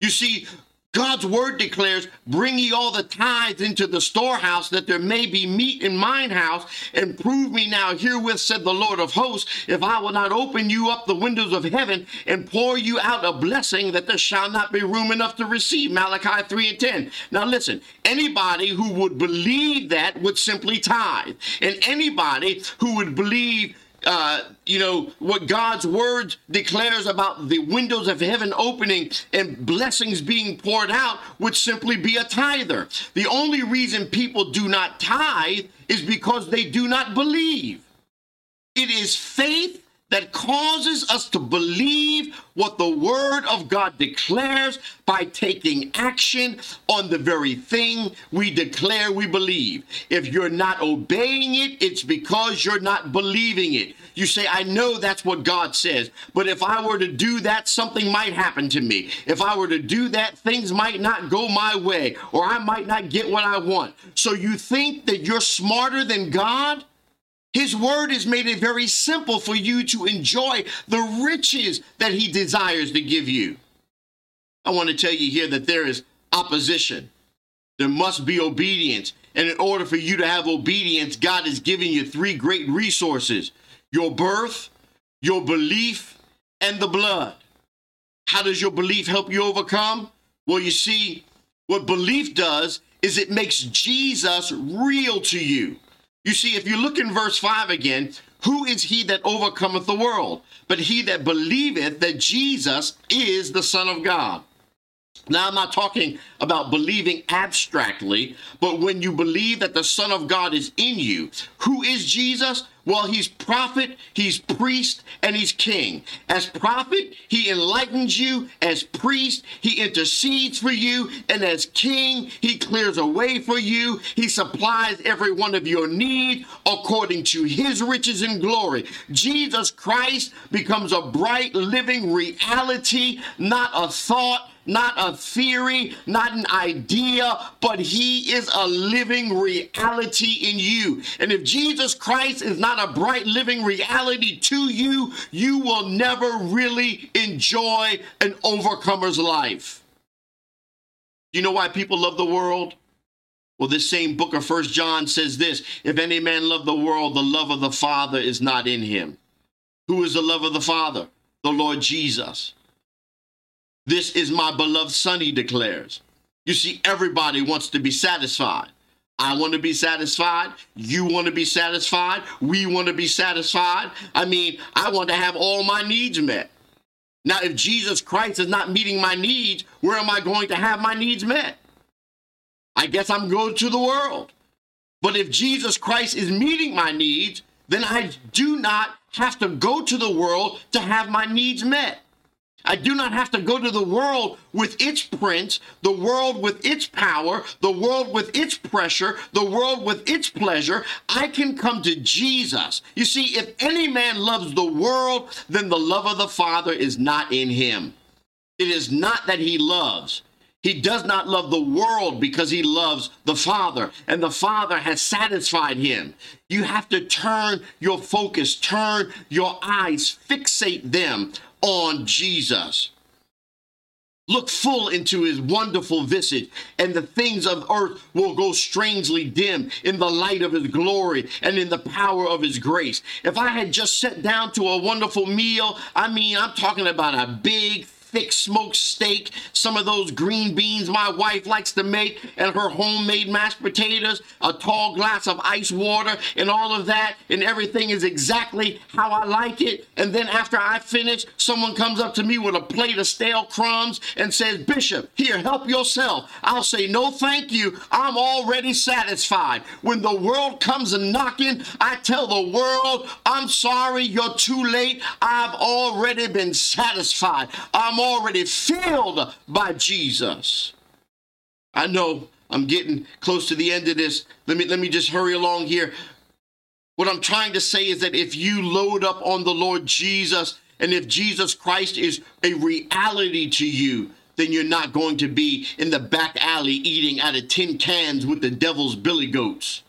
You see, God's word declares, Bring ye all the tithes into the storehouse, that there may be meat in mine house, and prove me now herewith, said the Lord of hosts, if I will not open you up the windows of heaven and pour you out a blessing, that there shall not be room enough to receive. Malachi 3 and 10. Now listen, anybody who would believe that would simply tithe. And anybody who would believe uh, you know, what God's word declares about the windows of heaven opening and blessings being poured out would simply be a tither. The only reason people do not tithe is because they do not believe. It is faith that causes us to believe what the Word of God declares by taking action on the very thing we declare we believe. If you're not obeying it, it's because you're not believing it. You say, I know that's what God says, but if I were to do that, something might happen to me. If I were to do that, things might not go my way, or I might not get what I want. So you think that you're smarter than God? His word has made it very simple for you to enjoy the riches that he desires to give you. I want to tell you here that there is opposition. There must be obedience. And in order for you to have obedience, God has given you three great resources your birth, your belief, and the blood. How does your belief help you overcome? Well, you see, what belief does is it makes Jesus real to you. You see, if you look in verse 5 again, who is he that overcometh the world? But he that believeth that Jesus is the Son of God. Now, I'm not talking about believing abstractly, but when you believe that the Son of God is in you, who is Jesus? Well, he's prophet, he's priest, and he's king. As prophet, he enlightens you. As priest, he intercedes for you. And as king, he clears a way for you. He supplies every one of your need according to his riches and glory. Jesus Christ becomes a bright, living reality, not a thought not a theory, not an idea, but he is a living reality in you. And if Jesus Christ is not a bright living reality to you, you will never really enjoy an overcomer's life. Do you know why people love the world? Well, this same book of First John says this if any man love the world, the love of the Father is not in him. Who is the love of the Father? The Lord Jesus. This is my beloved son, he declares. You see, everybody wants to be satisfied. I want to be satisfied. You want to be satisfied. We want to be satisfied. I mean, I want to have all my needs met. Now, if Jesus Christ is not meeting my needs, where am I going to have my needs met? I guess I'm going to the world. But if Jesus Christ is meeting my needs, then I do not have to go to the world to have my needs met. I do not have to go to the world with its prince, the world with its power, the world with its pressure, the world with its pleasure. I can come to Jesus. You see, if any man loves the world, then the love of the Father is not in him. It is not that he loves. He does not love the world because he loves the Father, and the Father has satisfied him. You have to turn your focus, turn your eyes, fixate them on Jesus. Look full into his wonderful visage, and the things of earth will go strangely dim in the light of his glory and in the power of his grace. If I had just sat down to a wonderful meal, I mean, I'm talking about a big, thick smoked steak, some of those green beans my wife likes to make, and her homemade mashed potatoes, a tall glass of ice water, and all of that, and everything is exactly how I like it. And then after I finish, someone comes up to me with a plate of stale crumbs and says, Bishop, here, help yourself. I'll say, No, thank you. I'm already satisfied. When the world comes a knocking, I tell the world, I'm sorry, you're too late. I've already been satisfied. I'm already filled by Jesus. I know I'm getting close to the end of this. Let me let me just hurry along here. What I'm trying to say is that if you load up on the Lord Jesus and if Jesus Christ is a reality to you, then you're not going to be in the back alley eating out of tin cans with the devil's billy goats.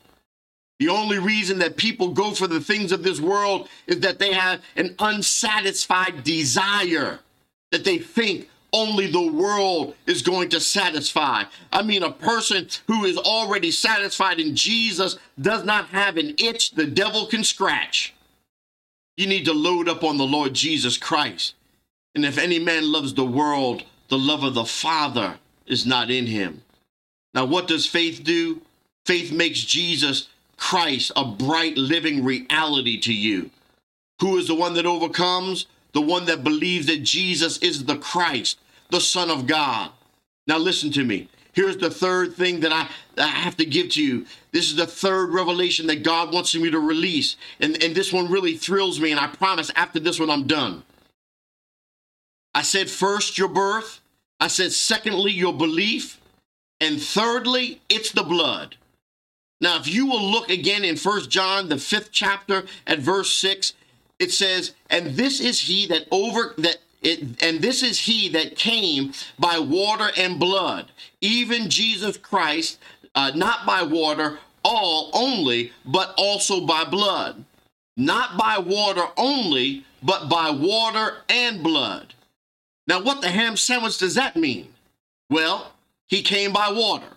The only reason that people go for the things of this world is that they have an unsatisfied desire that they think only the world is going to satisfy. I mean, a person who is already satisfied in Jesus does not have an itch the devil can scratch. You need to load up on the Lord Jesus Christ. And if any man loves the world, the love of the Father is not in him. Now, what does faith do? Faith makes Jesus Christ a bright living reality to you. Who is the one that overcomes? The one that believes that Jesus is the Christ, the Son of God. Now, listen to me. Here's the third thing that I, I have to give to you. This is the third revelation that God wants me to release. And, and this one really thrills me. And I promise after this one, I'm done. I said, first, your birth. I said, secondly, your belief. And thirdly, it's the blood. Now, if you will look again in First John, the fifth chapter, at verse 6, it says, and this is he that over that it, and this is he that came by water and blood, even Jesus Christ, uh, not by water all only, but also by blood. Not by water only, but by water and blood. Now, what the ham sandwich does that mean? Well, he came by water.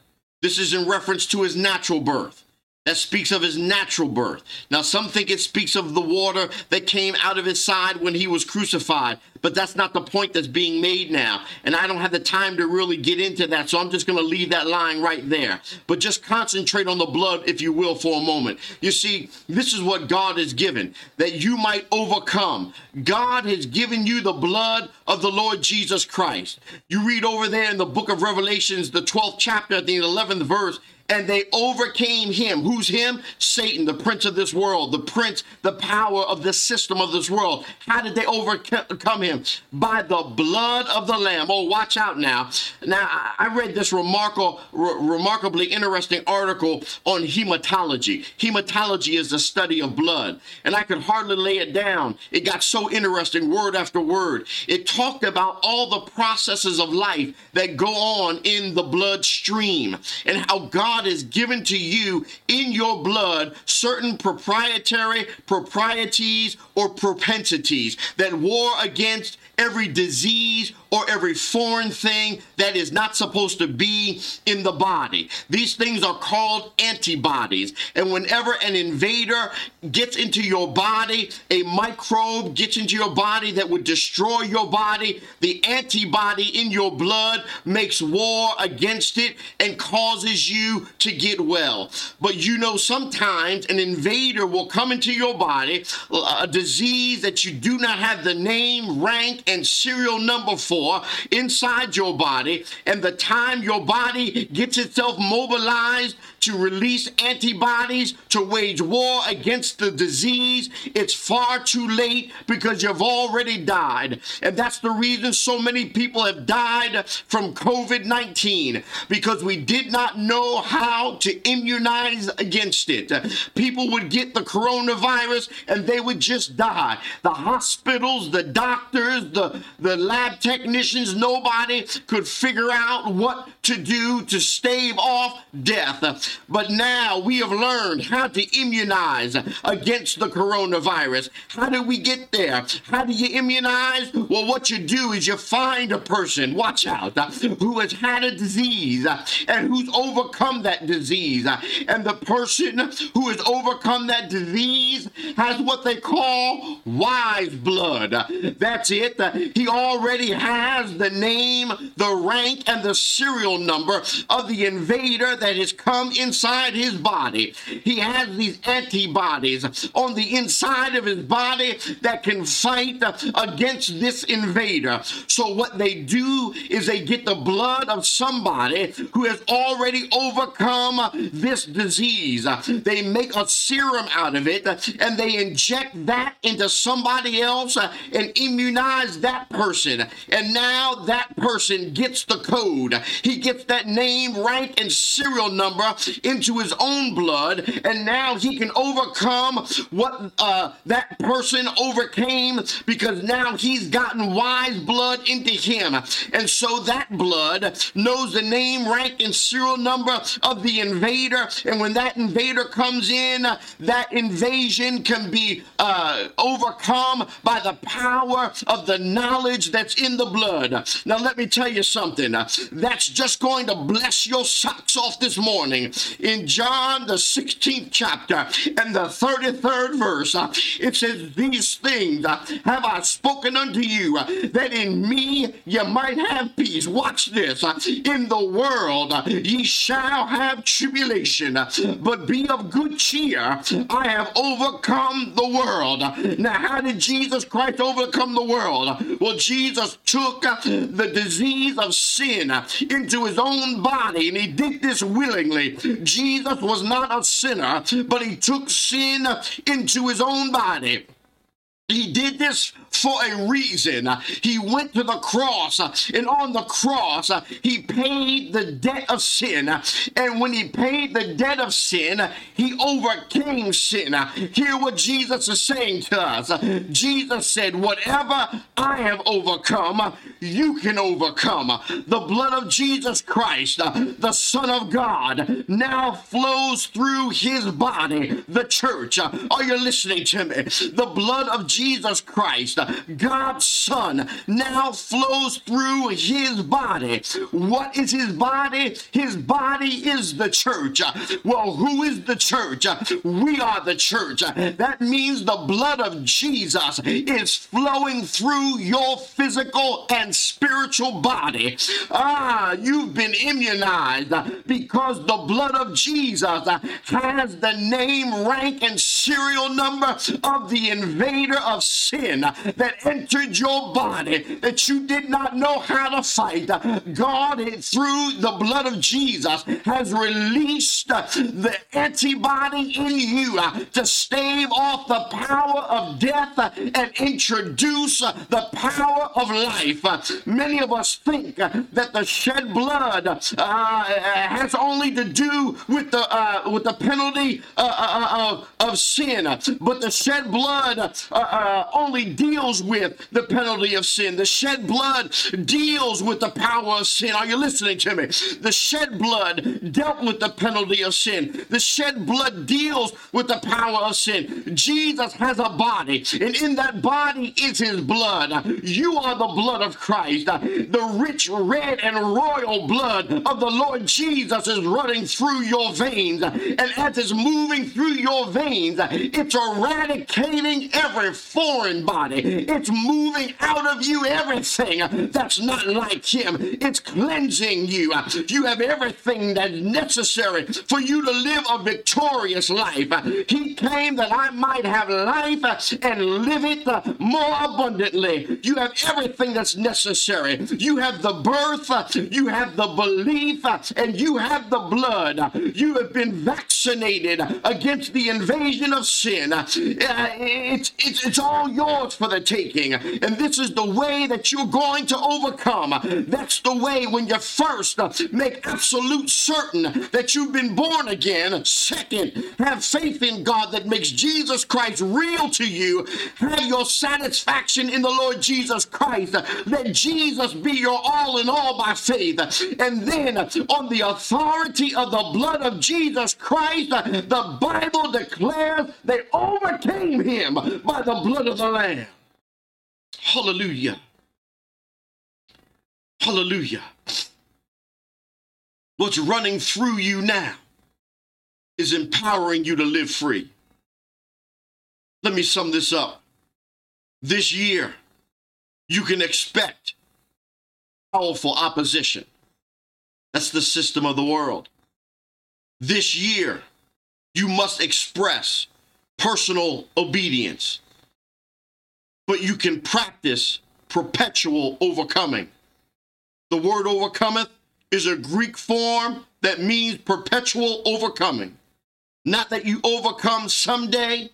This is in reference to his natural birth that speaks of his natural birth. Now, some think it speaks of the water that came out of his side when he was crucified, but that's not the point that's being made now. And I don't have the time to really get into that, so I'm just going to leave that line right there. But just concentrate on the blood, if you will, for a moment. You see, this is what God has given that you might overcome. God has given you the blood of the Lord Jesus Christ. You read over there in the book of Revelations, the 12th chapter, the 11th verse and they overcame him. Who's him? Satan, the prince of this world, the prince, the power of the system of this world. How did they overcome him? By the blood of the Lamb. Oh, watch out now. Now, I read this remarkable, remarkably interesting article on hematology. Hematology is the study of blood, and I could hardly lay it down. It got so interesting, word after word. It talked about all the processes of life that go on in the bloodstream and how God God has given to you in your blood certain proprietary proprieties or propensities that war against every disease or every foreign thing that is not supposed to be in the body. These things are called antibodies. And whenever an invader gets into your body, a microbe gets into your body that would destroy your body, the antibody in your blood makes war against it and causes you to get well. But you know, sometimes an invader will come into your body, a disease that you do not have the name, rank, and serial number for inside your body, and the time your body gets itself mobilized to release antibodies to wage war against the disease, it's far too late because you've already died. And that's the reason so many people have died from COVID 19 because we did not know how to immunize against it. People would get the coronavirus and they would just die. The hospitals, the doctors, the, the lab technicians, technicians, nobody could figure out what to do to stave off death. But now we have learned how to immunize against the coronavirus. How do we get there? How do you immunize? Well, what you do is you find a person, watch out, who has had a disease and who's overcome that disease. And the person who has overcome that disease has what they call wise blood. That's it. He already has the name, the rank, and the serial number of the invader that has come inside his body. He has these antibodies on the inside of his body that can fight against this invader. So, what they do is they get the blood of somebody who has already overcome this disease. They make a serum out of it and they inject that into somebody else and immunize that person. And now that person gets the code. He gets that name, rank, and serial number into his own blood, and now he can overcome what uh, that person overcame because now he's gotten wise blood into him. And so that blood knows the name, rank, and serial number of the invader. And when that invader comes in, that invasion can be uh, overcome by the power of the knowledge that's in the blood. Now, let me tell you something. That's just going to bless your socks off this morning. In John, the 16th chapter and the 33rd verse, it says, These things have I spoken unto you, that in me you might have peace. Watch this. In the world ye shall have tribulation, but be of good cheer. I have overcome the world. Now, how did Jesus Christ overcome the world? Well, Jesus took Uh, the disease of sin into his own body, and he did this willingly. Jesus was not a sinner, but he took sin into his own body. He did this for a reason. He went to the cross, and on the cross, he paid the debt of sin. And when he paid the debt of sin, he overcame sin. Hear what Jesus is saying to us. Jesus said, Whatever I have overcome, you can overcome. The blood of Jesus Christ, the Son of God, now flows through his body, the church. Are you listening to me? The blood of Jesus Christ, God's Son, now flows through his body. What is his body? His body is the church. Well, who is the church? We are the church. That means the blood of Jesus is flowing through your physical and spiritual body. Ah, you've been immunized because the blood of Jesus has the name, rank, and serial number of the invader of sin that entered your body that you did not know how to fight. God, through the blood of Jesus, has released the antibody in you to stave off the power of death and introduce the power of life. Many of us think that the shed blood uh, has only to do with the uh, with the penalty uh, uh, uh of, of sin, but the shed blood uh, only deals with the penalty of sin. The shed blood deals with the power of sin. Are you listening to me? The shed blood dealt with the penalty of sin. The shed blood deals with the power of sin. Jesus has a body, and in that body is his blood. You are the blood of Christ. The rich, red, and royal blood of the Lord Jesus is running through your veins. And as it's moving through your veins, it's eradicating every foreign body. It's moving out of you everything that's not like Him. It's cleansing you. You have everything that's necessary for you to live a victorious life. He came that I might have life and live it more abundantly. You have everything that's necessary. You have the birth, you have the belief, and you have the blood. You have been vaccinated against the invasion of sin. Uh, it's, it's, it's all yours for the taking. And this is the way that you're going to overcome. That's the way when you first make absolute certain that you've been born again. Second, have faith in God that makes Jesus Christ real to you. Have your satisfaction in the Lord Jesus Christ. Let Jesus be your all in all by faith. And then, on the authority of the blood of Jesus Christ, the Bible declares they overcame him by the blood of the Lamb. Hallelujah. Hallelujah. What's running through you now is empowering you to live free. Let me sum this up. This year, you can expect powerful opposition. That's the system of the world. This year, you must express personal obedience, but you can practice perpetual overcoming. The word overcometh is a Greek form that means perpetual overcoming. Not that you overcome someday,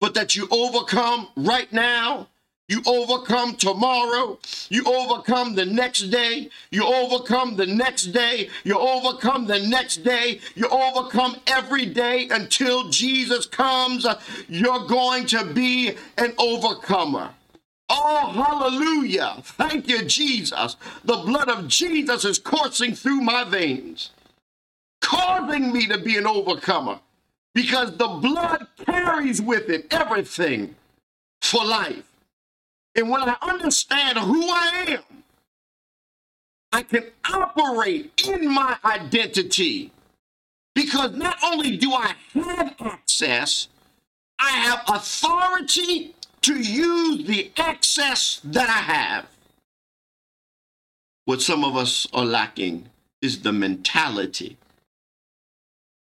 but that you overcome right now. You overcome tomorrow. You overcome the next day. You overcome the next day. You overcome the next day. You overcome every day until Jesus comes. You're going to be an overcomer. Oh, hallelujah. Thank you, Jesus. The blood of Jesus is coursing through my veins, causing me to be an overcomer because the blood carries with it everything for life. And when I understand who I am, I can operate in my identity because not only do I have access, I have authority to use the access that I have. What some of us are lacking is the mentality.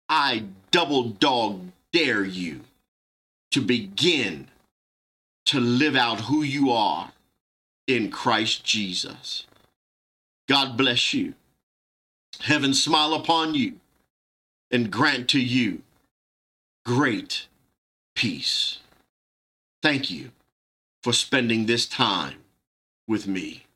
I double dog dare you to begin to live out who you are in Christ Jesus. God bless you. Heaven smile upon you and grant to you great peace. Thank you for spending this time with me.